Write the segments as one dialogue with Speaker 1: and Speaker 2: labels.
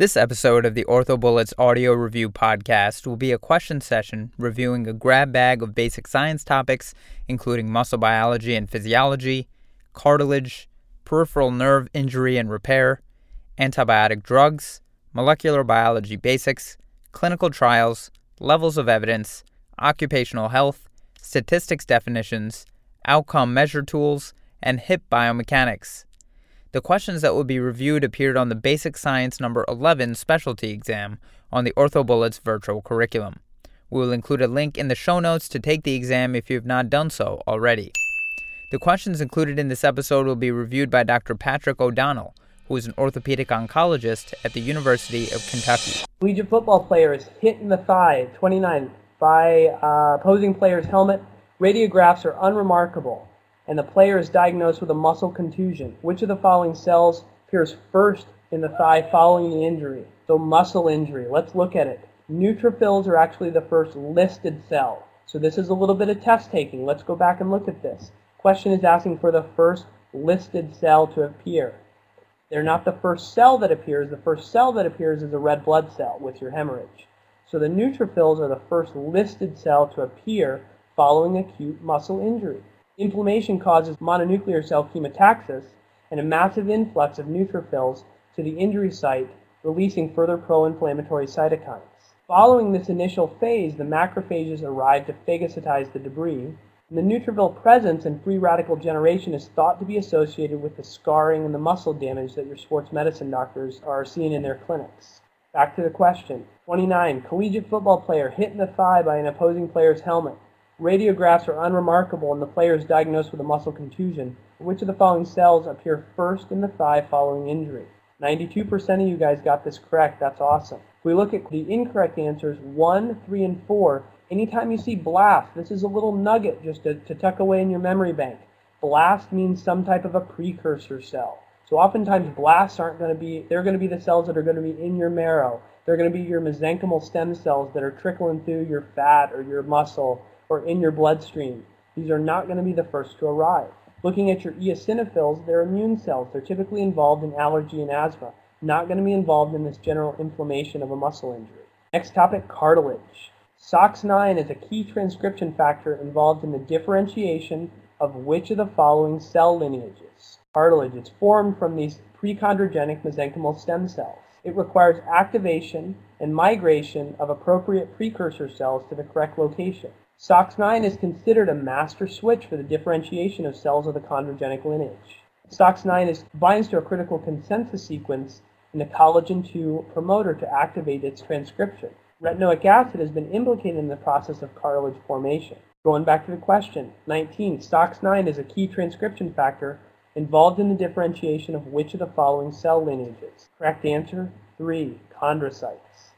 Speaker 1: This episode of the OrthoBullets audio review podcast will be a question session reviewing a grab bag of basic science topics, including muscle biology and physiology, cartilage, peripheral nerve injury and repair, antibiotic drugs, molecular biology basics, clinical trials, levels of evidence, occupational health, statistics definitions, outcome measure tools, and hip biomechanics. The questions that will be reviewed appeared on the Basic Science number 11 specialty exam on the OrthoBullets virtual curriculum. We will include a link in the show notes to take the exam if you have not done so already. The questions included in this episode will be reviewed by Dr. Patrick O'Donnell, who is an orthopedic oncologist at the University of Kentucky.
Speaker 2: Collegiate football player is hit in the thigh, 29, by uh, opposing player's helmet. Radiographs are unremarkable and the player is diagnosed with a muscle contusion. Which of the following cells appears first in the thigh following the injury? So muscle injury. Let's look at it. Neutrophils are actually the first listed cell. So this is a little bit of test taking. Let's go back and look at this. Question is asking for the first listed cell to appear. They're not the first cell that appears. The first cell that appears is a red blood cell with your hemorrhage. So the neutrophils are the first listed cell to appear following acute muscle injury. Inflammation causes mononuclear cell chemotaxis and a massive influx of neutrophils to the injury site, releasing further pro-inflammatory cytokines. Following this initial phase, the macrophages arrive to phagocytize the debris, and the neutrophil presence and free radical generation is thought to be associated with the scarring and the muscle damage that your sports medicine doctors are seeing in their clinics. Back to the question. 29. Collegiate football player hit in the thigh by an opposing player's helmet. Radiographs are unremarkable and the player is diagnosed with a muscle contusion. Which of the following cells appear first in the thigh following injury? 92% of you guys got this correct. That's awesome. If we look at the incorrect answers, 1, 3, and 4, anytime you see blast, this is a little nugget just to, to tuck away in your memory bank. Blast means some type of a precursor cell. So oftentimes blasts aren't going to be, they're going to be the cells that are going to be in your marrow. They're going to be your mesenchymal stem cells that are trickling through your fat or your muscle or in your bloodstream. These are not going to be the first to arrive. Looking at your eosinophils, they're immune cells. They're typically involved in allergy and asthma, not going to be involved in this general inflammation of a muscle injury. Next topic, cartilage. SOX9 is a key transcription factor involved in the differentiation of which of the following cell lineages. Cartilage is formed from these prechondrogenic mesenchymal stem cells. It requires activation and migration of appropriate precursor cells to the correct location. SOX9 is considered a master switch for the differentiation of cells of the chondrogenic lineage. SOX9 is, binds to a critical consensus sequence in the collagen 2 promoter to activate its transcription. Retinoic acid has been implicated in the process of cartilage formation. Going back to the question, 19, SOX9 is a key transcription factor involved in the differentiation of which of the following cell lineages? Correct answer, 3, chondrocytes.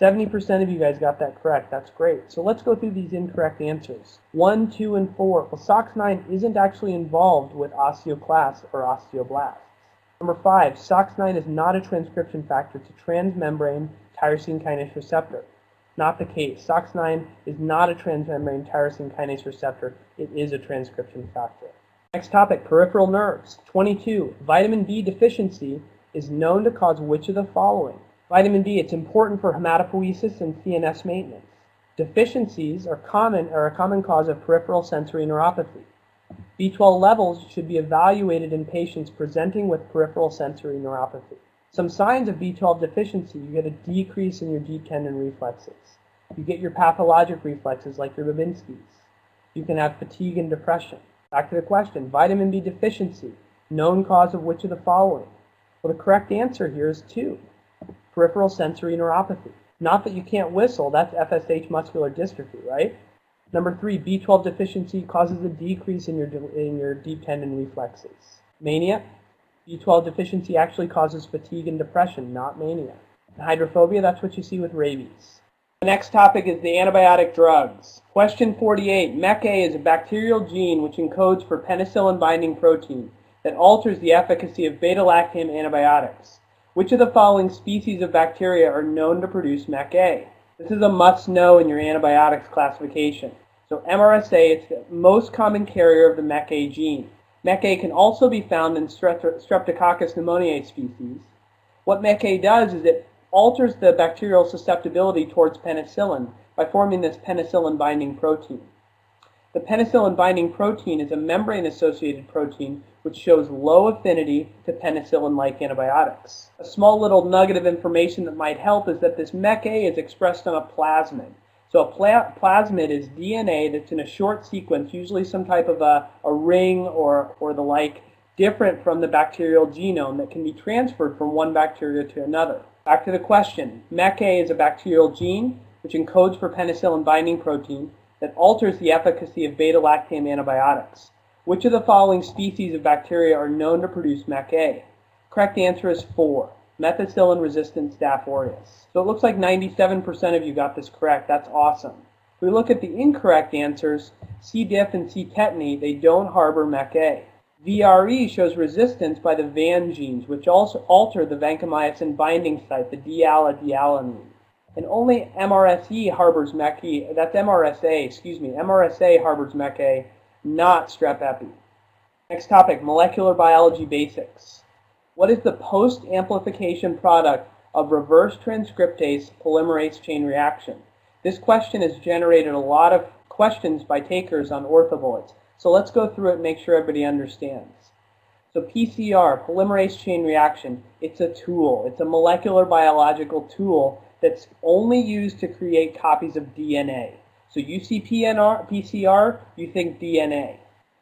Speaker 2: 70% of you guys got that correct. That's great. So let's go through these incorrect answers. 1, 2, and 4. Well, SOX9 isn't actually involved with osteoclasts or osteoblasts. Number 5. SOX9 is not a transcription factor to transmembrane tyrosine kinase receptor. Not the case. SOX9 is not a transmembrane tyrosine kinase receptor. It is a transcription factor. Next topic, peripheral nerves. 22. Vitamin B deficiency is known to cause which of the following? Vitamin D, it's important for hematopoiesis and CNS maintenance. Deficiencies are common are a common cause of peripheral sensory neuropathy. B12 levels should be evaluated in patients presenting with peripheral sensory neuropathy. Some signs of B12 deficiency, you get a decrease in your deep tendon reflexes. You get your pathologic reflexes like your Babinski's. You can have fatigue and depression. Back to the question, vitamin B deficiency, known cause of which of the following? Well, the correct answer here is 2 peripheral sensory neuropathy. Not that you can't whistle, that's FSH muscular dystrophy, right? Number three, B12 deficiency causes a decrease in your, in your deep tendon reflexes. Mania, B12 deficiency actually causes fatigue and depression, not mania. And hydrophobia, that's what you see with rabies. The next topic is the antibiotic drugs. Question 48. mecA is a bacterial gene which encodes for penicillin binding protein that alters the efficacy of beta-lactam antibiotics. Which of the following species of bacteria are known to produce mecA? This is a must-know in your antibiotics classification. So MRSA is the most common carrier of the mecA gene. mecA can also be found in Streptococcus pneumoniae species. What mecA does is it alters the bacterial susceptibility towards penicillin by forming this penicillin binding protein. The penicillin binding protein is a membrane associated protein which shows low affinity to penicillin-like antibiotics. A small little nugget of information that might help is that this mecA is expressed on a plasmid. So a pla plasmid is DNA that's in a short sequence, usually some type of a, a ring or, or the like, different from the bacterial genome that can be transferred from one bacteria to another. Back to the question. mecA is a bacterial gene which encodes for penicillin binding protein that alters the efficacy of beta-lactam antibiotics. Which of the following species of bacteria are known to produce mecA? Correct answer is 4. Methicillin-resistant Staph aureus. So it looks like 97% of you got this correct. That's awesome. If we look at the incorrect answers, C. diff and C. tetani, they don't harbor mecA. VRE shows resistance by the VAN genes, which also alter the vancomycin binding site, the D-allodealanine. And only MRSE harbors mecA, that's MRSA, excuse me, MRSA harbors mecA, not strep epi. Next topic, molecular biology basics. What is the post-amplification product of reverse transcriptase polymerase chain reaction? This question has generated a lot of questions by takers on orthobullets. So let's go through it and make sure everybody understands. So PCR, polymerase chain reaction, it's a tool. It's a molecular biological tool that's only used to create copies of DNA. So you see PNR, PCR, you think DNA.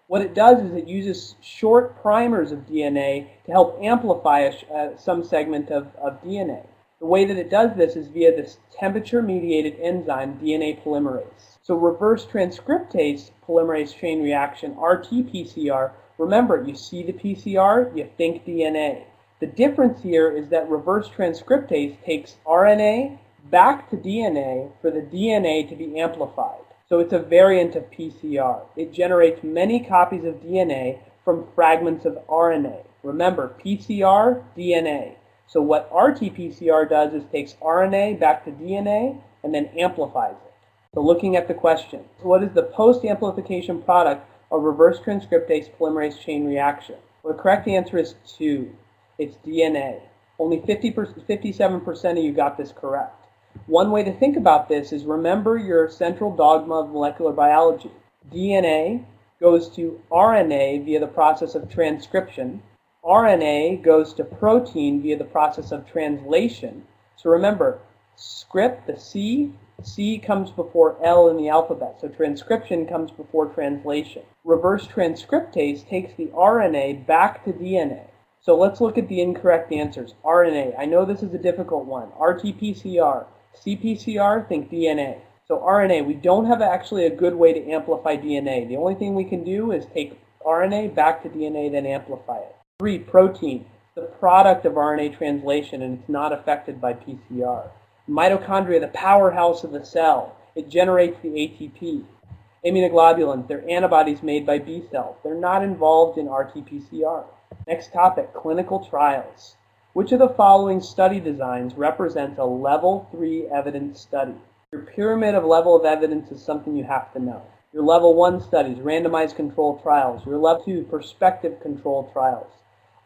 Speaker 2: What it does is it uses short primers of DNA to help amplify a, uh, some segment of, of DNA. The way that it does this is via this temperature-mediated enzyme, DNA polymerase. So reverse transcriptase polymerase chain reaction, RT-PCR, remember, you see the PCR, you think DNA. The difference here is that reverse transcriptase takes RNA back to DNA for the DNA to be amplified. So it's a variant of PCR. It generates many copies of DNA from fragments of RNA. Remember, PCR, DNA. So what RT-PCR does is takes RNA back to DNA and then amplifies it. So looking at the question, what is the post-amplification product of reverse transcriptase polymerase chain reaction? Well, the correct answer is 2. It's DNA. Only 50 57% of you got this correct. One way to think about this is remember your central dogma of molecular biology. DNA goes to RNA via the process of transcription, RNA goes to protein via the process of translation. So remember, script, the C, C comes before L in the alphabet, so transcription comes before translation. Reverse transcriptase takes the RNA back to DNA. So let's look at the incorrect answers. RNA, I know this is a difficult one. RT-PCR, CPCR, think DNA. So RNA, we don't have actually a good way to amplify DNA. The only thing we can do is take RNA back to DNA, then amplify it. Three, protein, the product of RNA translation, and it's not affected by PCR. Mitochondria, the powerhouse of the cell. It generates the ATP. Immunoglobulins, they're antibodies made by B cells. They're not involved in RT-PCR. Next topic, clinical trials. Which of the following study designs represents a level 3 evidence study? Your pyramid of level of evidence is something you have to know. Your level 1 studies, randomized controlled trials. Your level 2, prospective controlled trials.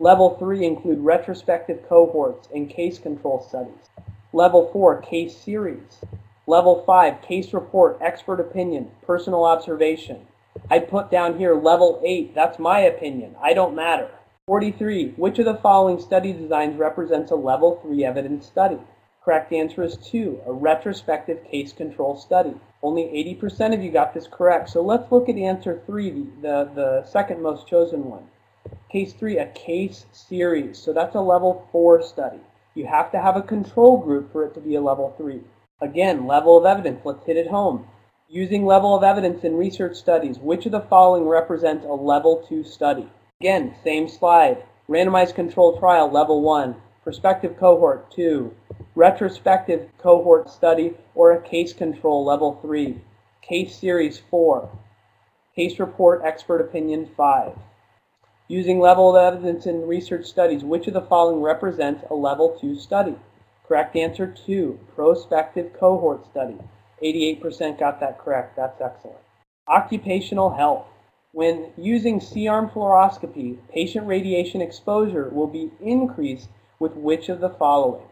Speaker 2: Level 3 include retrospective cohorts and case control studies. Level 4, case series. Level 5, case report, expert opinion, personal observation. I put down here level 8, that's my opinion. I don't matter. 43, which of the following study designs represents a level 3 evidence study? Correct answer is 2, a retrospective case control study. Only 80% of you got this correct. So let's look at answer 3, the, the, the second most chosen one. Case 3, a case series. So that's a level 4 study. You have to have a control group for it to be a level 3. Again, level of evidence. Let's hit it home. Using level of evidence in research studies, which of the following represents a level 2 study? Again, same slide. Randomized control trial, level 1. Prospective cohort, 2. Retrospective cohort study or a case control, level 3. Case series, 4. Case report, expert opinion, 5. Using level of evidence in research studies, which of the following represents a level 2 study? Correct answer 2, prospective cohort study. 88% got that correct. That's excellent. Occupational health. When using C-arm fluoroscopy, patient radiation exposure will be increased with which of the following?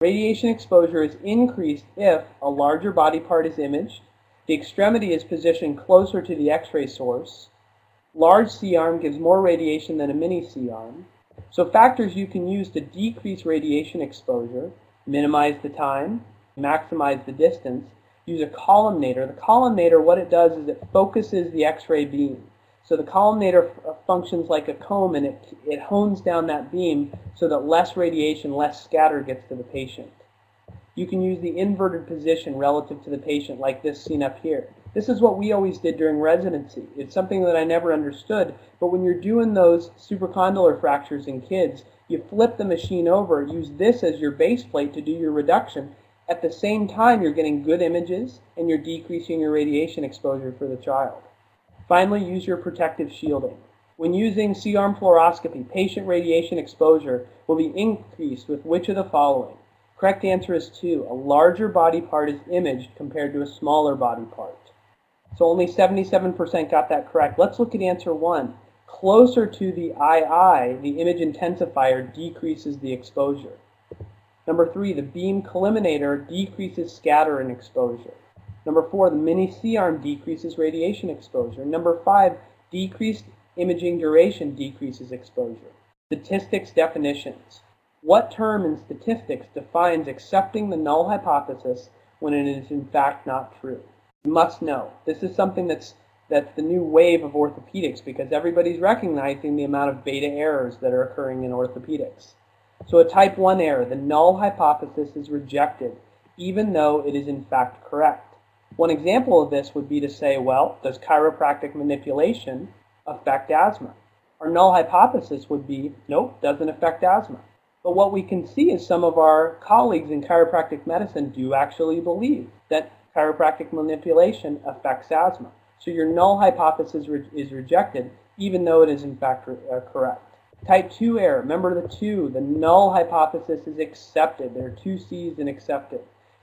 Speaker 2: Radiation exposure is increased if a larger body part is imaged, the extremity is positioned closer to the X-ray source, large C-arm gives more radiation than a mini C-arm. So factors you can use to decrease radiation exposure, minimize the time, maximize the distance, use a collimator. The collimator, what it does is it focuses the X-ray beam. So the collimator uh, functions like a comb and it, it hones down that beam so that less radiation, less scatter gets to the patient. You can use the inverted position relative to the patient like this seen up here. This is what we always did during residency. It's something that I never understood, but when you're doing those supracondylar fractures in kids, you flip the machine over, use this as your base plate to do your reduction. At the same time, you're getting good images and you're decreasing your radiation exposure for the child. Finally, use your protective shielding. When using C-arm fluoroscopy, patient radiation exposure will be increased with which of the following? Correct answer is 2. A larger body part is imaged compared to a smaller body part. So only 77% got that correct. Let's look at answer 1. Closer to the II, the image intensifier decreases the exposure. Number 3, the beam collimator decreases scatter and exposure. Number 4, the mini C-arm decreases radiation exposure. Number 5, decreased imaging duration decreases exposure. Statistics definitions. What term in statistics defines accepting the null hypothesis when it is in fact not true? You must know. This is something that's that's the new wave of orthopedics because everybody's recognizing the amount of beta errors that are occurring in orthopedics. So a type 1 error, the null hypothesis is rejected even though it is in fact correct. One example of this would be to say, well, does chiropractic manipulation affect asthma? Our null hypothesis would be, nope, doesn't affect asthma. But what we can see is some of our colleagues in chiropractic medicine do actually believe that chiropractic manipulation affects asthma. So your null hypothesis re is rejected, even though it is in fact uh, correct. Type 2 error, remember the 2, the null hypothesis is accepted. There are two C's in accepted,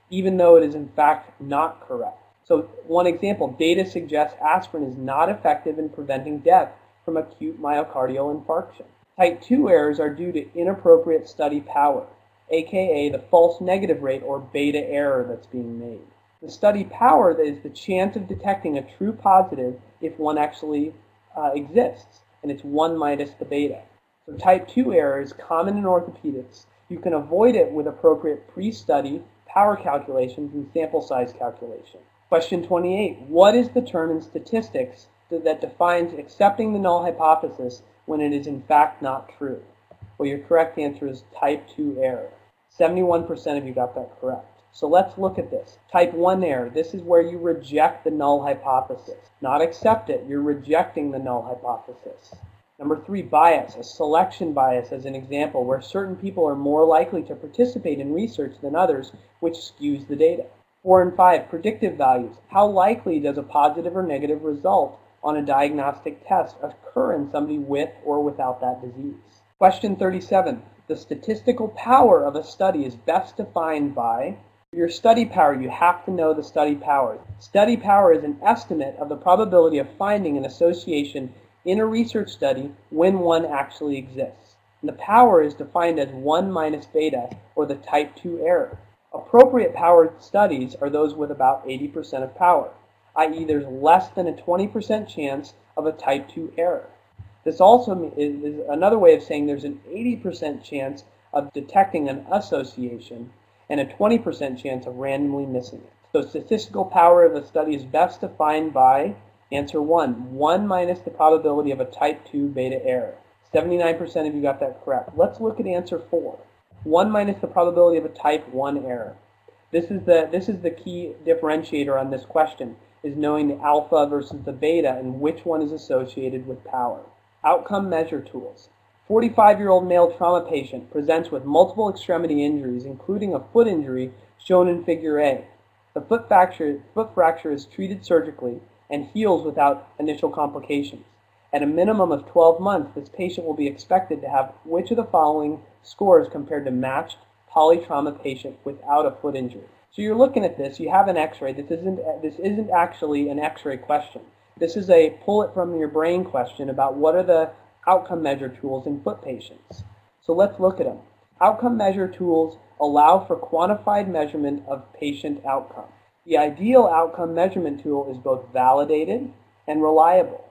Speaker 2: even though it is in fact not correct. So one example, data suggests aspirin is not effective in preventing death from acute myocardial infarction. Type 2 errors are due to inappropriate study power, aka the false negative rate or beta error that's being made. The study power is the chance of detecting a true positive if one actually uh, exists, and it's 1 minus the beta. So type 2 error is common in orthopedics. You can avoid it with appropriate pre-study, power calculations, and sample size calculation. Question 28. What is the term in statistics that defines accepting the null hypothesis when it is in fact not true? Well, your correct answer is type 2 error. 71% of you got that correct. So let's look at this. Type 1 error. This is where you reject the null hypothesis. Not accept it. You're rejecting the null hypothesis. Number three, bias, a selection bias as an example, where certain people are more likely to participate in research than others, which skews the data. Four and five, predictive values. How likely does a positive or negative result on a diagnostic test occur in somebody with or without that disease? Question 37. The statistical power of a study is best defined by your study power. You have to know the study power. Study power is an estimate of the probability of finding an association in a research study when one actually exists. And the power is defined as 1 minus beta, or the type 2 error. Appropriate powered studies are those with about 80% of power, i.e. there's less than a 20% chance of a type 2 error. This also is another way of saying there's an 80% chance of detecting an association and a 20% chance of randomly missing it. So statistical power of a study is best defined by Answer 1, 1 minus the probability of a type 2 beta error. 79% of you got that correct. Let's look at answer 4. 1 minus the probability of a type 1 error. This is the, this is the key differentiator on this question, is knowing the alpha versus the beta and which one is associated with power. Outcome measure tools. 45-year-old male trauma patient presents with multiple extremity injuries, including a foot injury shown in figure A. The foot fracture, foot fracture is treated surgically and heals without initial complications. At a minimum of 12 months, this patient will be expected to have which of the following scores compared to matched polytrauma patient without a foot injury. So you're looking at this, you have an x-ray. This isn't, this isn't actually an x-ray question. This is a pull it from your brain question about what are the outcome measure tools in foot patients. So let's look at them. Outcome measure tools allow for quantified measurement of patient outcome. The ideal outcome measurement tool is both validated and reliable.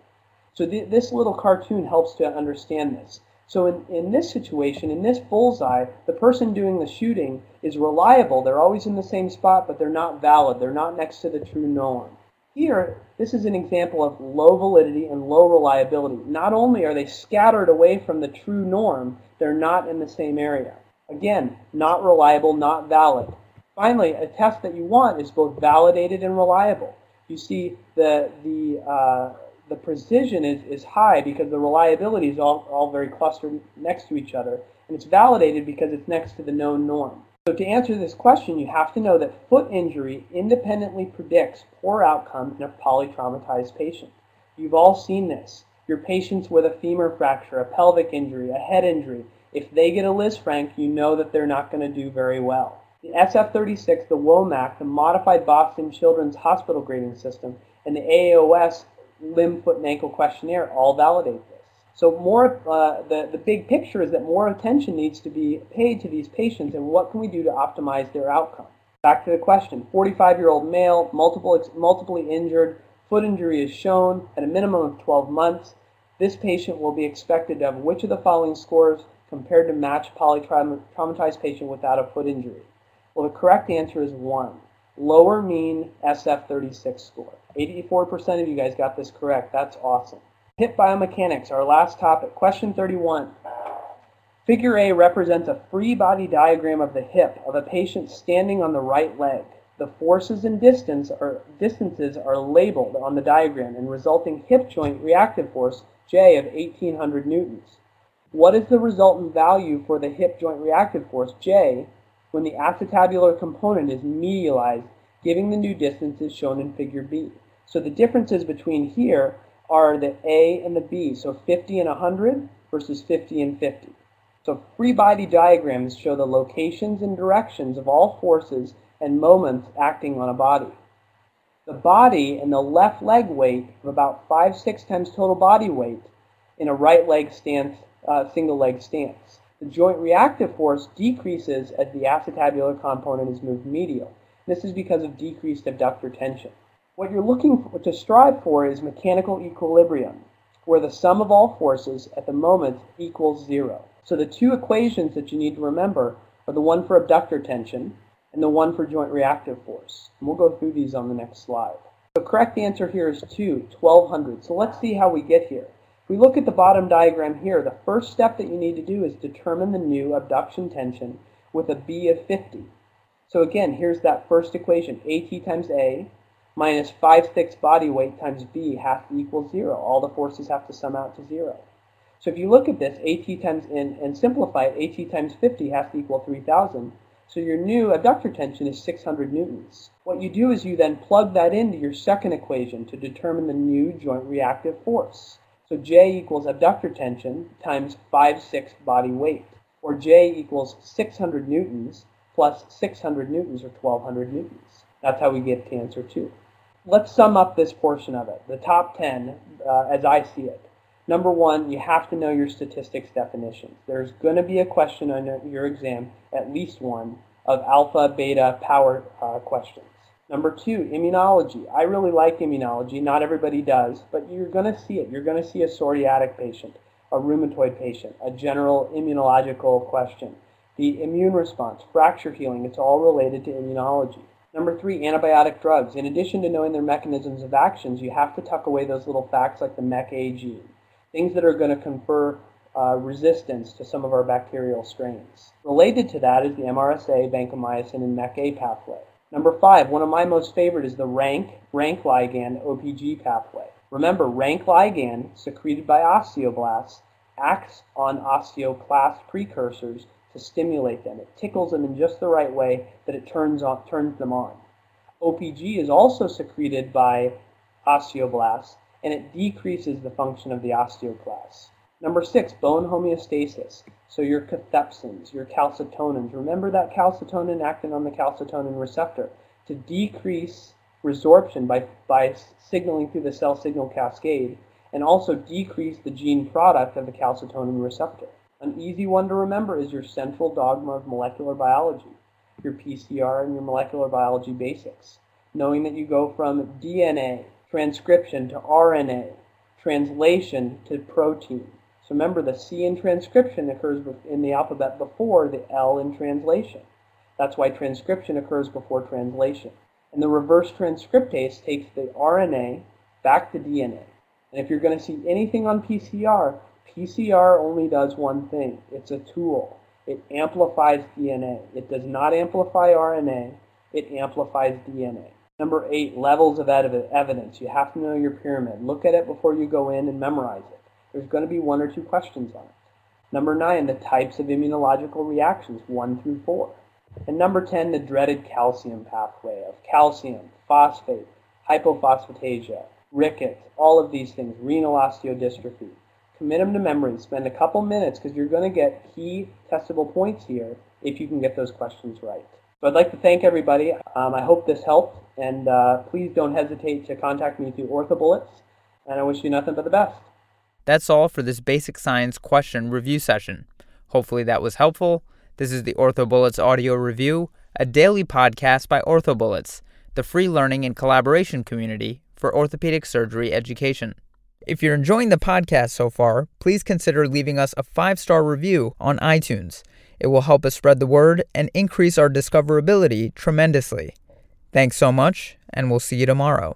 Speaker 2: So th this little cartoon helps to understand this. So in, in this situation, in this bullseye, the person doing the shooting is reliable. They're always in the same spot, but they're not valid. They're not next to the true norm. Here, this is an example of low validity and low reliability. Not only are they scattered away from the true norm, they're not in the same area. Again, not reliable, not valid. Finally, a test that you want is both validated and reliable. You see the, the, uh, the precision is, is high because the reliability is all, all very clustered next to each other. And it's validated because it's next to the known norm. So to answer this question, you have to know that foot injury independently predicts poor outcome in a polytraumatized patient. You've all seen this. Your patients with a femur fracture, a pelvic injury, a head injury, if they get a Lisfranc, you know that they're not going to do very well. The SF-36, the WOMAC, the Modified Boston Children's Hospital Grading System, and the AAOS Limb, Foot, and Ankle Questionnaire all validate this. So more, uh, the, the big picture is that more attention needs to be paid to these patients and what can we do to optimize their outcome. Back to the question, 45-year-old male, multiple, multiply injured, foot injury is shown at a minimum of 12 months. This patient will be expected to have which of the following scores compared to matched polytraumatized patient without a foot injury? Well, the correct answer is 1. Lower mean SF36 score. 84% of you guys got this correct. That's awesome. Hip biomechanics, our last topic. Question 31. Figure A represents a free body diagram of the hip of a patient standing on the right leg. The forces and distance are, distances are labeled on the diagram and resulting hip joint reactive force, J, of 1800 newtons. What is the resultant value for the hip joint reactive force, J, when the acetabular component is medialized, giving the new distances shown in figure B? So the differences between here are the A and the B, so 50 and 100 versus 50 and 50. So free body diagrams show the locations and directions of all forces and moments acting on a body. The body and the left leg weight of about 5, 6 times total body weight in a right leg stance, uh, single leg stance. The joint reactive force decreases as the acetabular component is moved medial. This is because of decreased abductor tension. What you're looking for, to strive for is mechanical equilibrium, where the sum of all forces at the moment equals zero. So the two equations that you need to remember are the one for abductor tension and the one for joint reactive force. And we'll go through these on the next slide. The correct answer here is 2, 1200. So let's see how we get here. We look at the bottom diagram here, the first step that you need to do is determine the new abduction tension with a B of 50. So again, here's that first equation, AT times A minus 5 6 body weight times b has to equal 0. All the forces have to sum out to 0. So if you look at this, AT times, and, and simplify it, AT times 50 has to equal 3,000. So your new abductor tension is 600 newtons. What you do is you then plug that into your second equation to determine the new joint reactive force. So J equals abductor tension times 5 6 body weight, or J equals 600 newtons plus 600 newtons, or 1200 newtons. That's how we get to answer 2 let's sum up this portion of it, the top 10, uh, as I see it. Number one, you have to know your statistics definitions. There's going to be a question on your exam, at least one, of alpha, beta, power uh, questions. Number two, immunology. I really like immunology. Not everybody does, but you're going to see it. You're going to see a psoriatic patient, a rheumatoid patient, a general immunological question. The immune response, fracture healing, it's all related to immunology. Number three, antibiotic drugs. In addition to knowing their mechanisms of actions, you have to tuck away those little facts like the mecA gene, things that are going to confer uh, resistance to some of our bacterial strains. Related to that is the MRSA, vancomycin, and mecA pathway. Number five, one of my most favorite is the rank, rank ligand OPG pathway. Remember, rank ligand, secreted by osteoblasts, acts on osteoclast precursors to stimulate them. It tickles them in just the right way that it turns, on, turns them on. OPG is also secreted by osteoblasts, and it decreases the function of the osteoclasts. Number six, bone homeostasis. So your cathepsins, your calcitonins. Remember that calcitonin acting on the calcitonin receptor to decrease resorption by, by signaling through the cell signal cascade and also decrease the gene product of the calcitonin receptor. An easy one to remember is your central dogma of molecular biology. your PCR and your molecular biology basics. Knowing that you go from DNA, transcription to RNA, translation to protein. So remember the C in transcription occurs in the alphabet before the L in translation. That's why transcription occurs before translation. And the reverse transcriptase takes the RNA back to DNA. And if you're going to see anything on PCR, PCR only does one thing. It's a tool. It amplifies DNA. It does not amplify RNA. It amplifies DNA. Number eight, levels of evidence. You have to know your pyramid. Look at it before you go in and memorize it. There's going to be one or two questions on it. Number nine, the types of immunological reactions, one through four. And number 10, the dreaded calcium pathway of calcium, phosphate, hypophosphatasia, rickets, all of these things, renal osteodystrophy. Commit them to memory. Spend a couple minutes because you're going to get key testable points here if you can get those questions right. So I'd like to thank everybody. Um, I hope this helped, and uh, please don't hesitate to contact me through OrthoBullets, and I wish you nothing but the best.
Speaker 1: That's all for this basic science question review session. Hopefully that was helpful. This is the OrthoBullets audio review, a daily podcast by OrthoBullets, the free learning and collaboration community for orthopedic surgery education. If you're enjoying the podcast so far, please consider leaving us a five star review on iTunes. It will help us spread the word and increase our discoverability tremendously. Thanks so much, and we'll see you tomorrow.